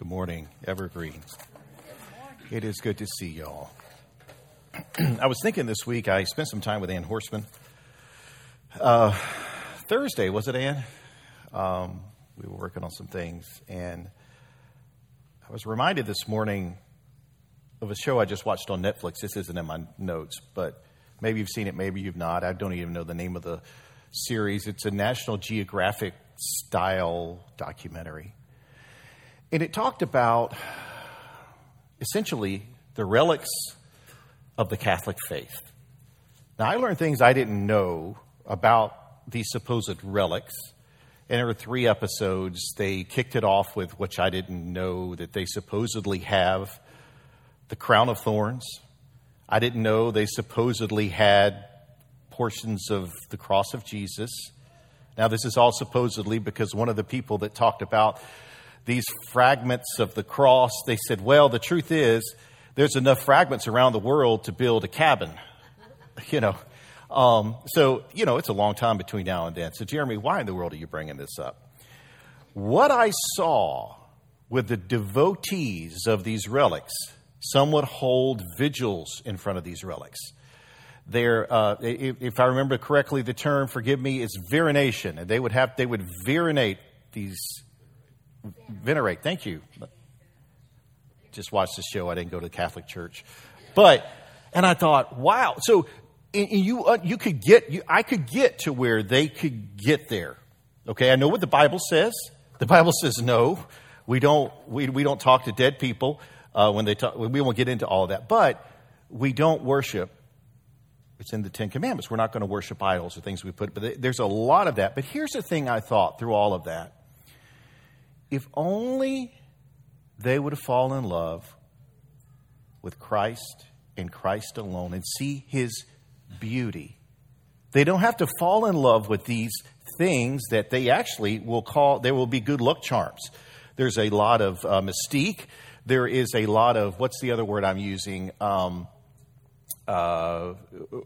Good morning, Evergreen. It is good to see y'all. I was thinking this week, I spent some time with Ann Horseman. Uh, Thursday, was it, Ann? Um, we were working on some things, and I was reminded this morning of a show I just watched on Netflix. This isn't in my notes, but maybe you've seen it, maybe you've not. I don't even know the name of the series. It's a National Geographic style documentary. And it talked about essentially the relics of the Catholic faith. Now, I learned things I didn't know about these supposed relics. And there were three episodes. They kicked it off with which I didn't know that they supposedly have the crown of thorns. I didn't know they supposedly had portions of the cross of Jesus. Now, this is all supposedly because one of the people that talked about these fragments of the cross, they said, well, the truth is, there's enough fragments around the world to build a cabin. You know, um, so, you know, it's a long time between now and then. So, Jeremy, why in the world are you bringing this up? What I saw with the devotees of these relics, some would hold vigils in front of these relics. There, uh, if I remember correctly, the term, forgive me, is virination. and they would have they would virinate these venerate. Thank you. Just watched the show. I didn't go to the Catholic church, but and I thought, wow. So and you uh, you could get you, I could get to where they could get there. Okay, I know what the Bible says. The Bible says no, we don't we, we don't talk to dead people uh, when they talk. We won't get into all that, but we don't worship. It's in the Ten Commandments. We're not going to worship idols or things we put. But there's a lot of that. But here's the thing I thought through all of that: if only they would fall in love with Christ and Christ alone and see His beauty. They don't have to fall in love with these things that they actually will call, they will be good luck charms. There's a lot of uh, mystique. There is a lot of, what's the other word I'm using? Um, uh,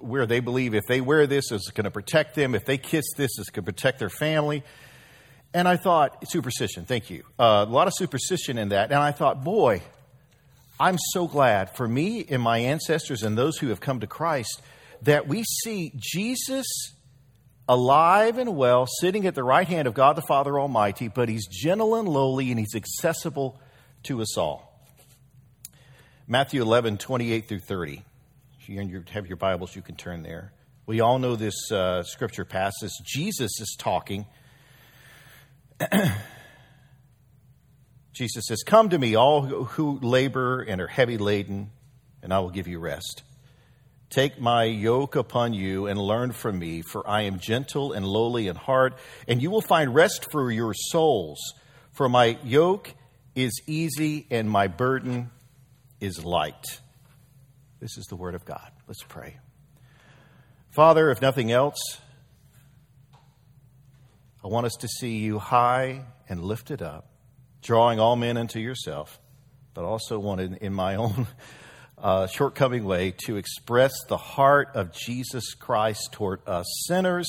where they believe if they wear this, it's going to protect them. If they kiss this, it's going to protect their family. And I thought, superstition, thank you. Uh, a lot of superstition in that. And I thought, boy, I'm so glad for me and my ancestors and those who have come to Christ that we see Jesus alive and well, sitting at the right hand of God the Father Almighty, but he's gentle and lowly and he's accessible to us all. Matthew 11, 28 through 30. If you have your Bibles, you can turn there. We all know this uh, scripture passage. Jesus is talking. Jesus says, Come to me, all who labor and are heavy laden, and I will give you rest. Take my yoke upon you and learn from me, for I am gentle and lowly in heart, and you will find rest for your souls. For my yoke is easy and my burden is light. This is the word of God. Let's pray. Father, if nothing else, I want us to see you high and lifted up, drawing all men unto yourself, but also wanted in my own uh, shortcoming way to express the heart of Jesus Christ toward us sinners.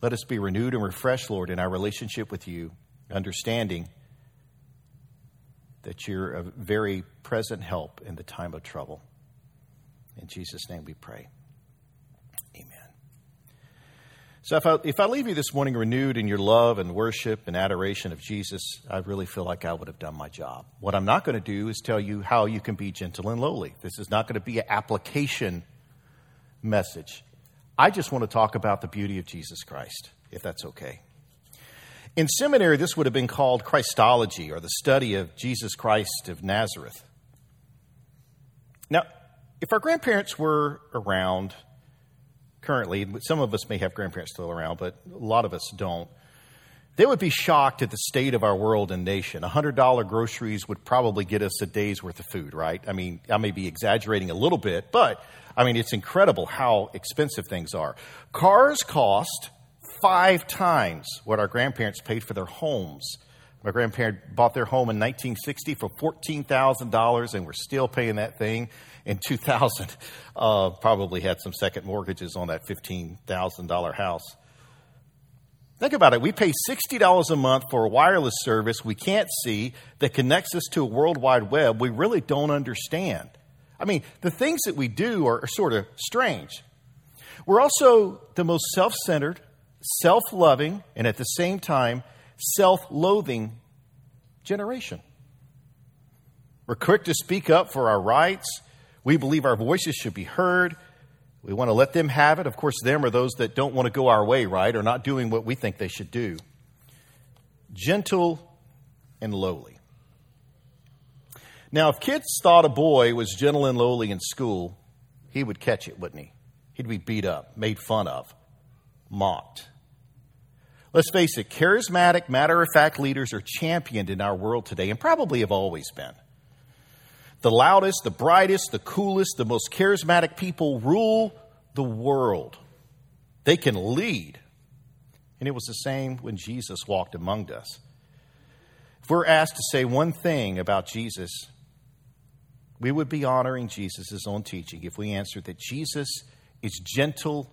Let us be renewed and refreshed, Lord, in our relationship with you, understanding that you're a very present help in the time of trouble. In Jesus' name we pray. So if I, if I leave you this morning renewed in your love and worship and adoration of Jesus, I really feel like I would have done my job. What I'm not going to do is tell you how you can be gentle and lowly. This is not going to be an application message. I just want to talk about the beauty of Jesus Christ, if that's okay. In seminary, this would have been called Christology or the study of Jesus Christ of Nazareth. Now, if our grandparents were around currently, some of us may have grandparents still around, but a lot of us don't. They would be shocked at the state of our world and nation. $100 groceries would probably get us a day's worth of food, right? I mean, I may be exaggerating a little bit, but I mean, it's incredible how expensive things are. Cars cost five times what our grandparents paid for their homes. My grandparents bought their home in 1960 for $14,000, and we're still paying that thing in 2000. Uh, probably had some second mortgages on that $15,000 house. Think about it. We pay $60 a month for a wireless service we can't see that connects us to a World Wide Web we really don't understand. I mean, the things that we do are, are sort of strange. We're also the most self centered, self loving, and at the same time, self loathing generation. We're quick to speak up for our rights. We believe our voices should be heard. We want to let them have it. Of course, them are those that don't want to go our way, right, or not doing what we think they should do. Gentle and lowly. Now, if kids thought a boy was gentle and lowly in school, he would catch it, wouldn't he? He'd be beat up, made fun of, mocked. Let's face it, charismatic, matter of fact leaders are championed in our world today and probably have always been. The loudest, the brightest, the coolest, the most charismatic people rule the world. They can lead. And it was the same when Jesus walked among us. If we're asked to say one thing about Jesus, we would be honoring Jesus' own teaching if we answered that Jesus is gentle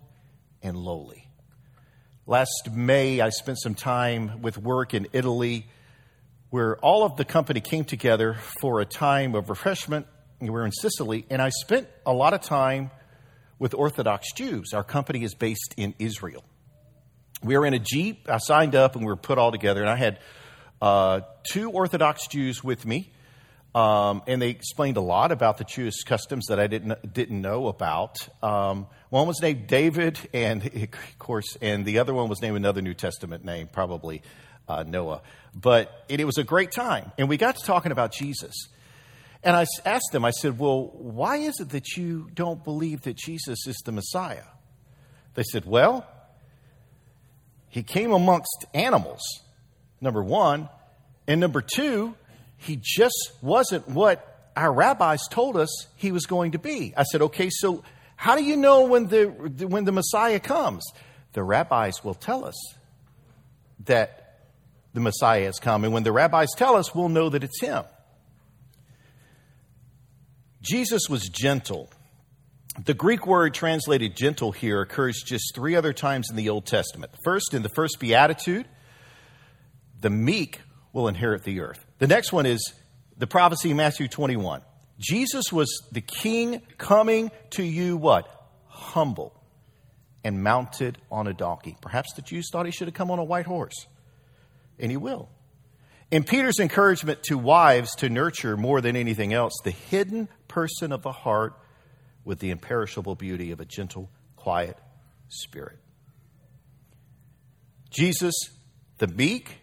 and lowly. Last May, I spent some time with work in Italy where all of the company came together for a time of refreshment. We were in Sicily, and I spent a lot of time with Orthodox Jews. Our company is based in Israel. We were in a Jeep. I signed up and we were put all together, and I had uh, two Orthodox Jews with me. Um, and they explained a lot about the Jewish customs that I didn't didn't know about. Um, one was named David, and of course, and the other one was named another New Testament name, probably uh, Noah. But it, it was a great time, and we got to talking about Jesus. And I asked them, I said, "Well, why is it that you don't believe that Jesus is the Messiah?" They said, "Well, he came amongst animals. Number one, and number two." He just wasn't what our rabbis told us he was going to be. I said, okay, so how do you know when the, when the Messiah comes? The rabbis will tell us that the Messiah has come. And when the rabbis tell us, we'll know that it's him. Jesus was gentle. The Greek word translated gentle here occurs just three other times in the Old Testament. First, in the first beatitude, the meek will inherit the earth. The next one is the prophecy in Matthew 21. Jesus was the king coming to you what? Humble and mounted on a donkey. Perhaps the Jews thought he should have come on a white horse. And he will. In Peter's encouragement to wives to nurture more than anything else the hidden person of the heart with the imperishable beauty of a gentle, quiet spirit. Jesus, the meek,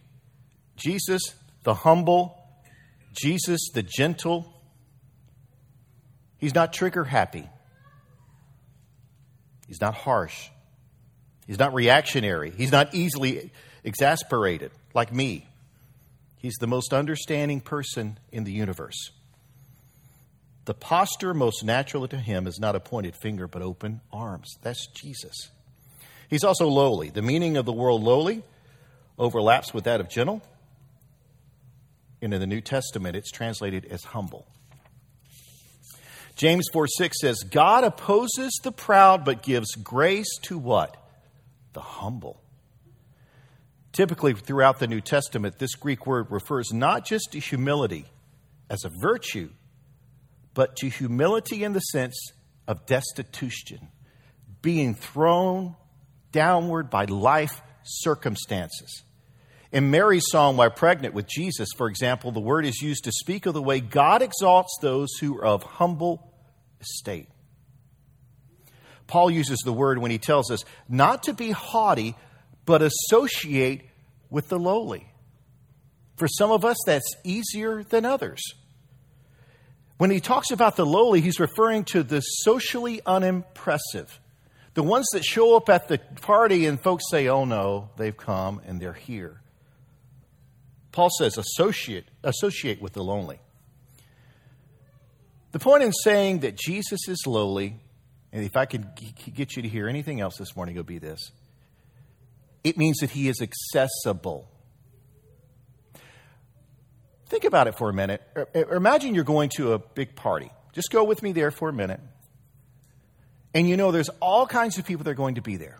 Jesus, the humble, Jesus, the gentle. He's not trigger happy. He's not harsh. He's not reactionary. He's not easily exasperated like me. He's the most understanding person in the universe. The posture most natural to him is not a pointed finger, but open arms. That's Jesus. He's also lowly. The meaning of the word lowly overlaps with that of gentle in the New Testament, it's translated as humble. James 4 6 says, God opposes the proud, but gives grace to what? The humble. Typically, throughout the New Testament, this Greek word refers not just to humility as a virtue, but to humility in the sense of destitution, being thrown downward by life circumstances. In Mary's song, While Pregnant with Jesus, for example, the word is used to speak of the way God exalts those who are of humble estate. Paul uses the word when he tells us not to be haughty, but associate with the lowly. For some of us, that's easier than others. When he talks about the lowly, he's referring to the socially unimpressive. The ones that show up at the party and folks say, oh no, they've come and they're here. Paul says associate, associate with the lonely. The point in saying that Jesus is lowly, and if I could get you to hear anything else this morning, it'll be this it means that he is accessible. Think about it for a minute. Er, er, imagine you're going to a big party. Just go with me there for a minute. And you know there's all kinds of people that are going to be there.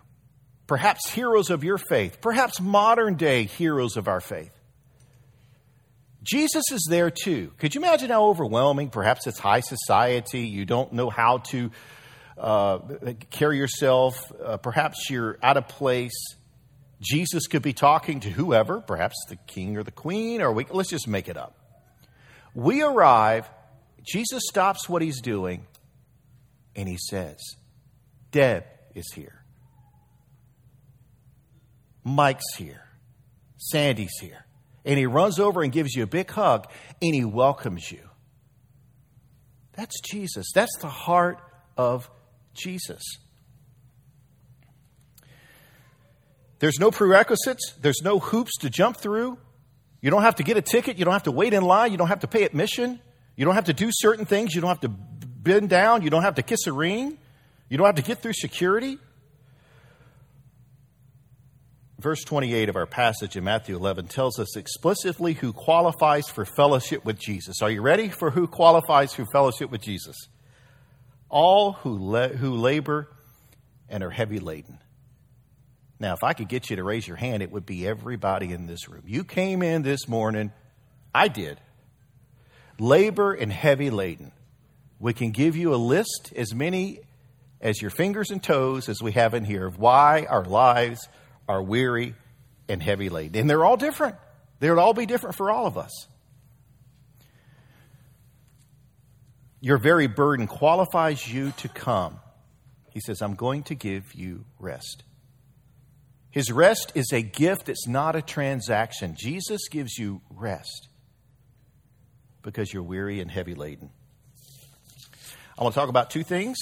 perhaps heroes of your faith, perhaps modern day heroes of our faith. Jesus is there too. Could you imagine how overwhelming? Perhaps it's high society. You don't know how to uh, carry yourself. Uh, perhaps you're out of place. Jesus could be talking to whoever, perhaps the king or the queen, or we, let's just make it up. We arrive, Jesus stops what he's doing, and he says, Deb is here. Mike's here. Sandy's here. And he runs over and gives you a big hug, and he welcomes you. That's Jesus. That's the heart of Jesus. There's no prerequisites, there's no hoops to jump through. You don't have to get a ticket, you don't have to wait in line, you don't have to pay admission, you don't have to do certain things, you don't have to bend down, you don't have to kiss a ring, you don't have to get through security. Verse 28 of our passage in Matthew 11 tells us explicitly who qualifies for fellowship with Jesus. Are you ready for who qualifies for fellowship with Jesus? All who, who labor and are heavy laden. Now, if I could get you to raise your hand, it would be everybody in this room. You came in this morning, I did. Labor and heavy laden. We can give you a list, as many as your fingers and toes as we have in here, of why our lives are weary and heavy laden. And they're all different. They'll all be different for all of us. Your very burden qualifies you to come. He says, I'm going to give you rest. His rest is a gift, it's not a transaction. Jesus gives you rest because you're weary and heavy laden. I want to talk about two things,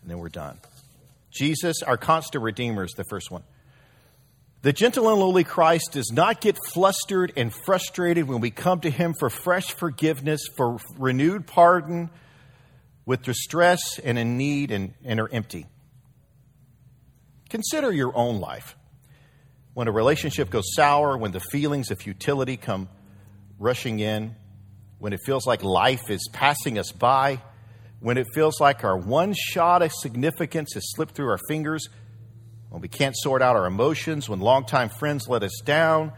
and then we're done. Jesus, our constant Redeemer, is the first one. The gentle and lowly Christ does not get flustered and frustrated when we come to him for fresh forgiveness, for renewed pardon, with distress and in need and, and are empty. Consider your own life. When a relationship goes sour, when the feelings of futility come rushing in, when it feels like life is passing us by, when it feels like our one shot of significance has slipped through our fingers, when we can't sort out our emotions, when longtime friends let us down,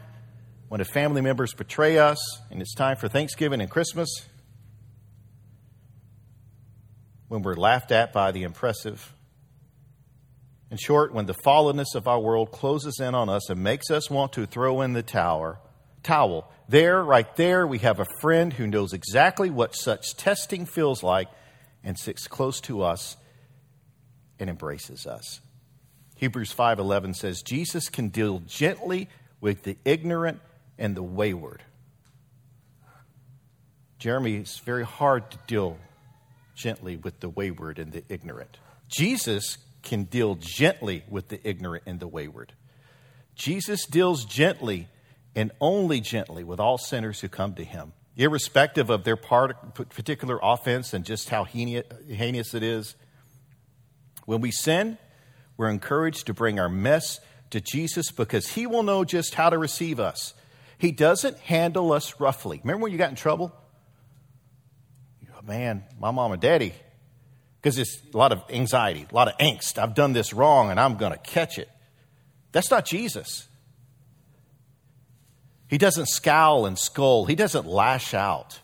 when a family members betray us, and it's time for Thanksgiving and Christmas, when we're laughed at by the impressive, in short, when the fallenness of our world closes in on us and makes us want to throw in the tower, towel, there, right there, we have a friend who knows exactly what such testing feels like and sits close to us and embraces us. Hebrews 5:11 says Jesus can deal gently with the ignorant and the wayward. Jeremy, it's very hard to deal gently with the wayward and the ignorant. Jesus can deal gently with the ignorant and the wayward. Jesus deals gently and only gently with all sinners who come to him, irrespective of their part, particular offense and just how heinous it is. When we sin, we're encouraged to bring our mess to Jesus because he will know just how to receive us. He doesn't handle us roughly. Remember when you got in trouble? Man, my mom and daddy, because it's a lot of anxiety, a lot of angst. I've done this wrong and I'm going to catch it. That's not Jesus. He doesn't scowl and scold, he doesn't lash out.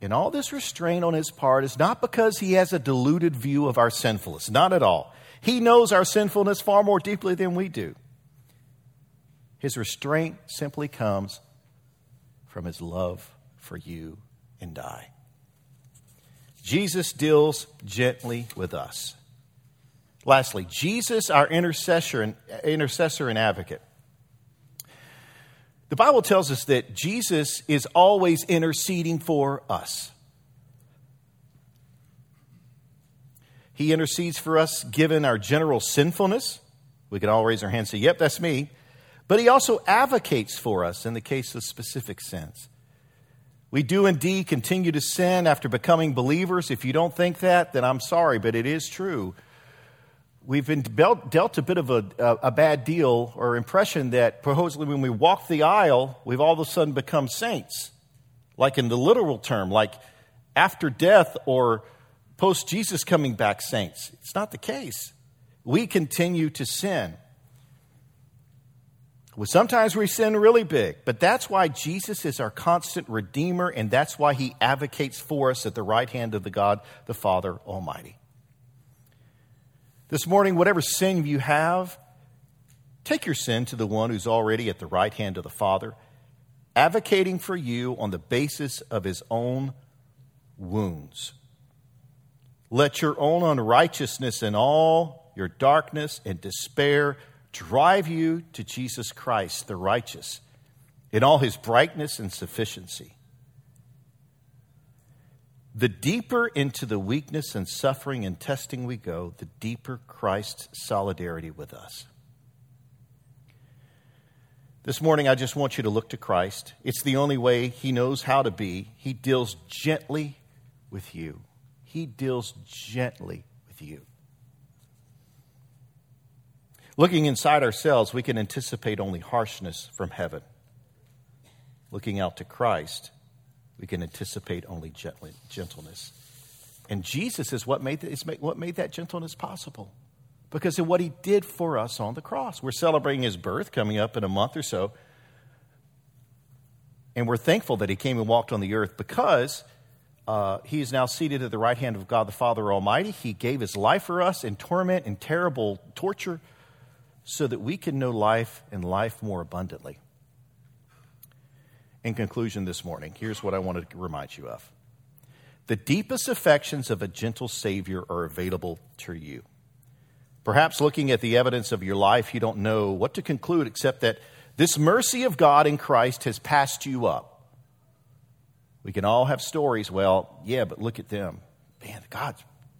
And all this restraint on his part is not because he has a deluded view of our sinfulness, not at all. He knows our sinfulness far more deeply than we do. His restraint simply comes from his love for you and I. Jesus deals gently with us. Lastly, Jesus, our intercessor and, intercessor and advocate. The Bible tells us that Jesus is always interceding for us. He intercedes for us given our general sinfulness. We can all raise our hands and say, Yep, that's me. But he also advocates for us in the case of specific sins. We do indeed continue to sin after becoming believers. If you don't think that, then I'm sorry, but it is true. We've been dealt a bit of a, a bad deal or impression that supposedly when we walk the aisle, we've all of a sudden become saints. Like in the literal term, like after death or post Jesus coming back saints. It's not the case. we continue to sin. Well, sometimes we sin really big, but that's why Jesus is our constant Redeemer, and that's why He advocates for us at the right hand of the God, the Father Almighty. This morning, whatever sin you have, take your sin to the one who's already at the right hand of the Father, advocating for you on the basis of His own wounds. Let your own unrighteousness and all your darkness and despair drive you to Jesus Christ, the righteous, in all his brightness and sufficiency. The deeper into the weakness and suffering and testing we go, the deeper Christ's solidarity with us. This morning, I just want you to look to Christ. It's the only way He knows how to be. He deals gently with you. He deals gently with you. Looking inside ourselves, we can anticipate only harshness from heaven. Looking out to Christ, we can anticipate only gentleness. And Jesus is what made, is what made that gentleness possible because of what he did for us on the cross. We're celebrating his birth coming up in a month or so. And we're thankful that he came and walked on the earth because uh, he is now seated at the right hand of God the Father Almighty. He gave his life for us in torment and terrible torture so that we can know life and life more abundantly. In conclusion, this morning, here's what I wanted to remind you of the deepest affections of a gentle Savior are available to you. Perhaps looking at the evidence of your life, you don't know what to conclude except that this mercy of God in Christ has passed you up. We can all have stories. Well, yeah, but look at them. Man, God,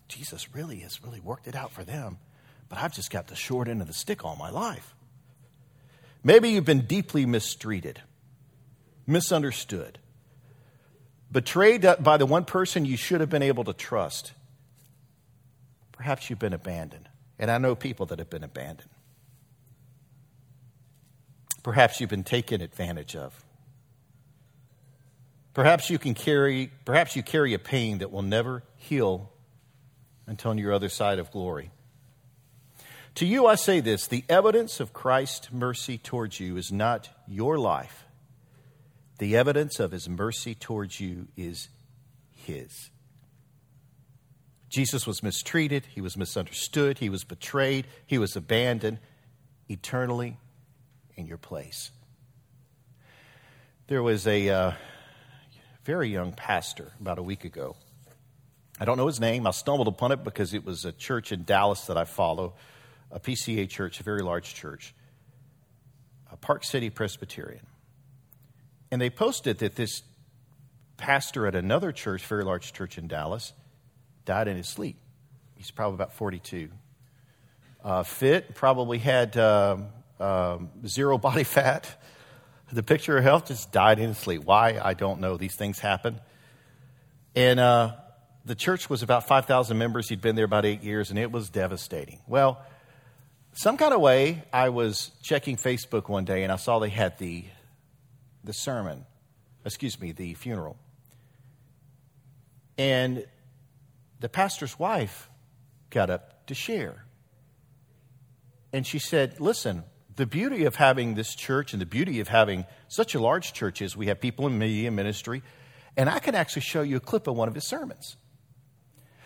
Jesus really has really worked it out for them but I've just got the short end of the stick all my life. Maybe you've been deeply mistreated, misunderstood, betrayed by the one person you should have been able to trust. Perhaps you've been abandoned. And I know people that have been abandoned. Perhaps you've been taken advantage of. Perhaps you can carry perhaps you carry a pain that will never heal until on your other side of glory. To you, I say this the evidence of Christ's mercy towards you is not your life. The evidence of his mercy towards you is his. Jesus was mistreated, he was misunderstood, he was betrayed, he was abandoned eternally in your place. There was a uh, very young pastor about a week ago. I don't know his name. I stumbled upon it because it was a church in Dallas that I follow a PCA church, a very large church, a Park City Presbyterian. And they posted that this pastor at another church, very large church in Dallas, died in his sleep. He's probably about 42. Uh, fit, probably had um, um, zero body fat. The picture of health just died in his sleep. Why? I don't know. These things happen. And uh, the church was about 5,000 members. He'd been there about eight years, and it was devastating. Well, some kind of way, I was checking Facebook one day and I saw they had the, the sermon, excuse me, the funeral. And the pastor's wife got up to share. And she said, Listen, the beauty of having this church and the beauty of having such a large church is we have people in media ministry, and I can actually show you a clip of one of his sermons.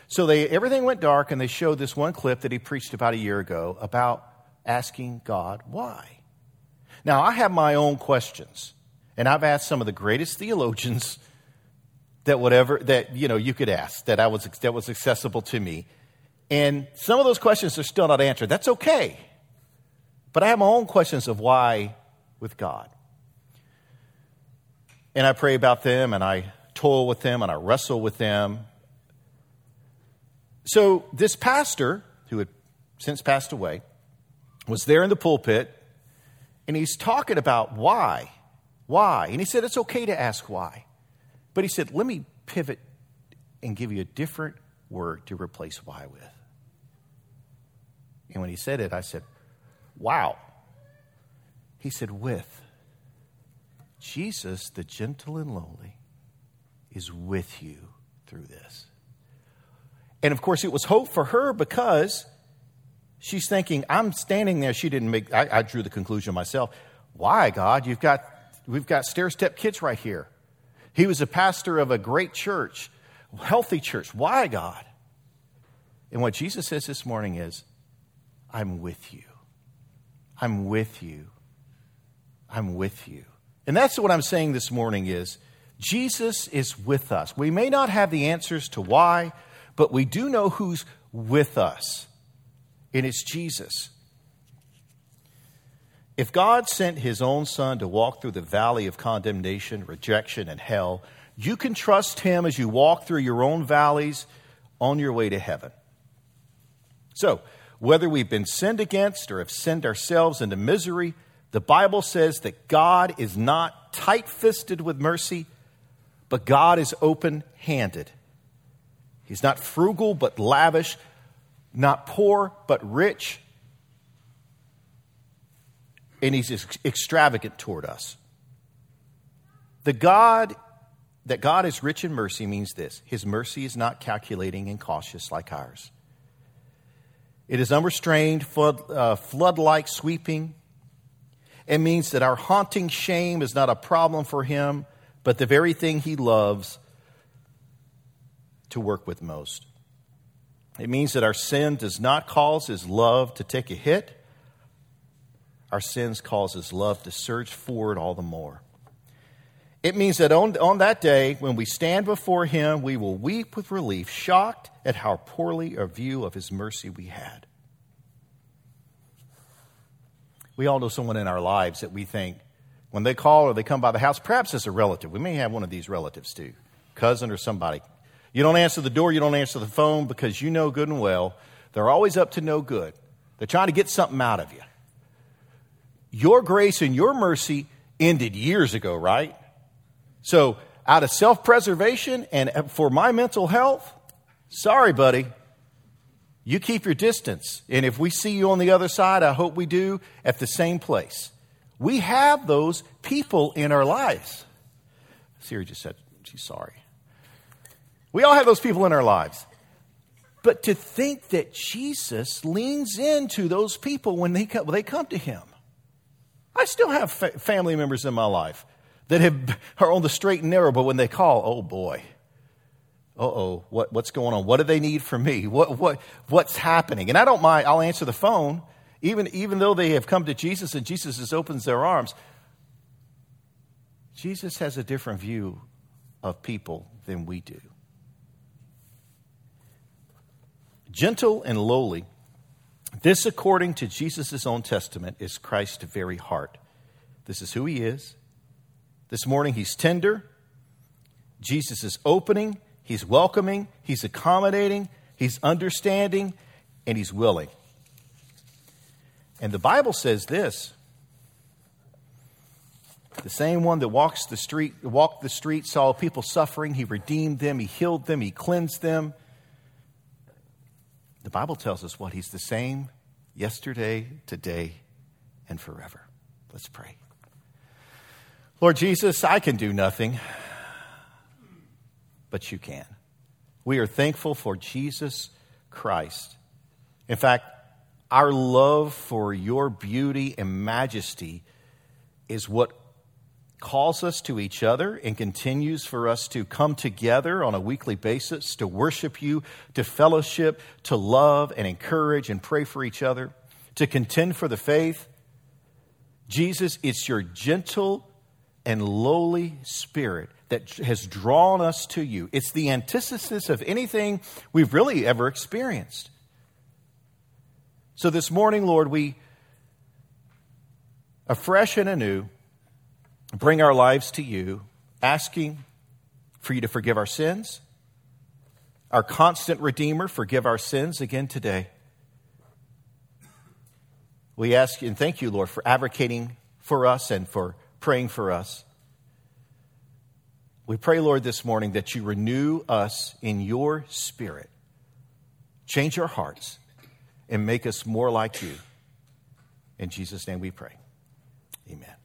So they, everything went dark, and they showed this one clip that he preached about a year ago about asking God why. Now, I have my own questions, and I've asked some of the greatest theologians that whatever that you know you could ask that I was that was accessible to me, and some of those questions are still not answered. That's okay, but I have my own questions of why with God, and I pray about them, and I toil with them, and I wrestle with them, so this pastor, who had since passed away, was there in the pulpit and he's talking about why. Why? And he said, it's okay to ask why. But he said, let me pivot and give you a different word to replace why with. And when he said it, I said, wow. He said, with. Jesus, the gentle and lowly, is with you through this. And of course, it was hope for her because She's thinking, I'm standing there. She didn't make, I, I drew the conclusion myself. Why, God? You've got, we've got stair step kids right here. He was a pastor of a great church, healthy church. Why, God? And what Jesus says this morning is, I'm with you. I'm with you. I'm with you. And that's what I'm saying this morning is Jesus is with us. We may not have the answers to why, but we do know who's with us. And it's Jesus. If God sent his own son to walk through the valley of condemnation, rejection, and hell, you can trust him as you walk through your own valleys on your way to heaven. So, whether we've been sinned against or have sinned ourselves into misery, the Bible says that God is not tight fisted with mercy, but God is open handed. He's not frugal but lavish, not poor but rich, and he's extravagant toward us. The God that God is rich in mercy means this His mercy is not calculating and cautious like ours. It is unrestrained, flood, uh, like sweeping. It means that our haunting shame is not a problem for Him, but the very thing He loves to work with most. It means that our sin does not cause His love to take a hit. Our sins cause His love to surge forward all the more. It means that on, on that day, when we stand before Him, we will weep with relief, shocked at how poorly a view of His mercy we had. We all know someone in our lives that we think, when they call or they come by the house, perhaps it's a relative. We may have one of these relatives too, cousin or somebody. You don't answer the door, you don't answer the phone because you know good and well they're always up to no good. They're trying to get something out of you. Your grace and your mercy ended years ago, right? So, out of self preservation and uh, for my mental health, sorry, buddy. You keep your distance. And if we see you on the other side, I hope we do at the same place. We have those people in our lives. Siri just said she's sorry. We all have those people in our lives. But to think that Jesus leans into those people when they come, they come to him. I still have fa- family members in my life that have, are on the straight and narrow, but when they call, oh boy, uh oh, what, what's going on? What do they need from me? What, what, what's happening? And I don't mind, I'll answer the phone, even, even though they have come to Jesus and Jesus has opens their arms. Jesus has a different view of people than we do. Gentle and lowly, this, according to Jesus' own testament, is Christ's very heart. This is who he is. This morning, he's tender. Jesus is opening, he's welcoming, he's accommodating, he's understanding, and he's willing. And the Bible says this the same one that walks the street, walked the street, saw people suffering, he redeemed them, he healed them, he cleansed them. The Bible tells us what he's the same yesterday, today, and forever. Let's pray. Lord Jesus, I can do nothing, but you can. We are thankful for Jesus Christ. In fact, our love for your beauty and majesty is what calls us to each other and continues for us to come together on a weekly basis to worship you, to fellowship, to love and encourage and pray for each other, to contend for the faith. Jesus, it's your gentle and lowly spirit that has drawn us to you. It's the antithesis of anything we've really ever experienced. So this morning, Lord, we afresh and anew bring our lives to you, asking for you to forgive our sins. Our constant Redeemer, forgive our sins again today. We ask and thank you, Lord, for advocating for us and for praying for us. We pray, Lord, this morning that you renew us in your spirit, change our hearts, and make us more like you. In Jesus' name we pray. Amen.